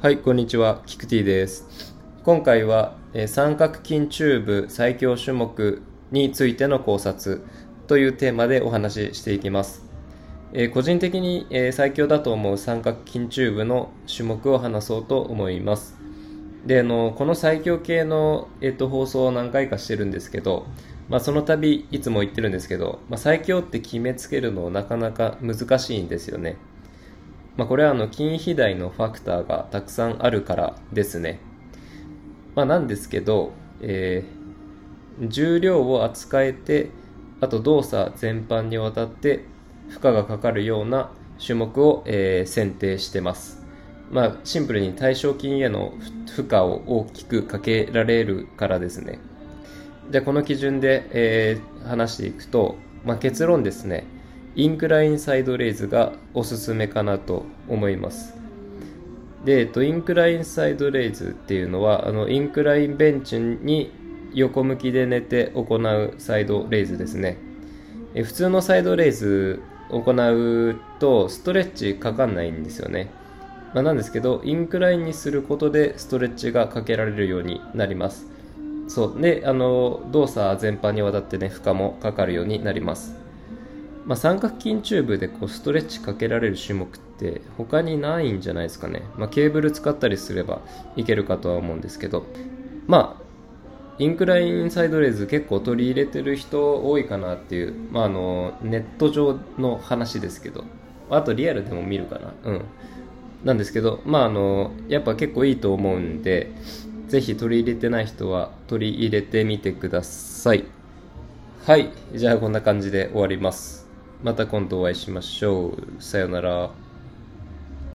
はい、こんにちは。キクティです。今回は、えー、三角筋チューブ最強種目についての考察というテーマでお話ししていきます。えー、個人的に、えー、最強だと思う三角筋チューブの種目を話そうと思います。で、あの、この最強系の、えっと、放送を何回かしてるんですけど、まあ、その度いつも言ってるんですけど、まあ、最強って決めつけるのなかなか難しいんですよね。まあ、これはあの筋肥大のファクターがたくさんあるからですね。まあ、なんですけど、えー、重量を扱えて、あと動作全般にわたって負荷がかかるような種目を、えー、選定してます。まあ、シンプルに対象筋への負荷を大きくかけられるからですね。じゃあこの基準で、えー、話していくと、まあ、結論ですね。インクラインサイドレイズがおすすめかなと思います。で、えっと、インクラインサイドレイズっていうのは、あの、インクラインベンチに横向きで寝て行うサイドレイズですね。え普通のサイドレイズ行うとストレッチかかんないんですよね。まあ、なんですけど、インクラインにすることでストレッチがかけられるようになります。そう。で、あの、動作全般にわたってね、負荷もかかるようになります。まあ、三角筋チューブでこうストレッチかけられる種目って他にないんじゃないですかね。まあ、ケーブル使ったりすればいけるかとは思うんですけど、まあ、インクラインサイドレーズ結構取り入れてる人多いかなっていう、まあ、あの、ネット上の話ですけど、あとリアルでも見るかな。うん。なんですけど、まあ、あの、やっぱ結構いいと思うんで、ぜひ取り入れてない人は取り入れてみてください。はい。じゃあこんな感じで終わります。また今度お会いしましょう。さよなら。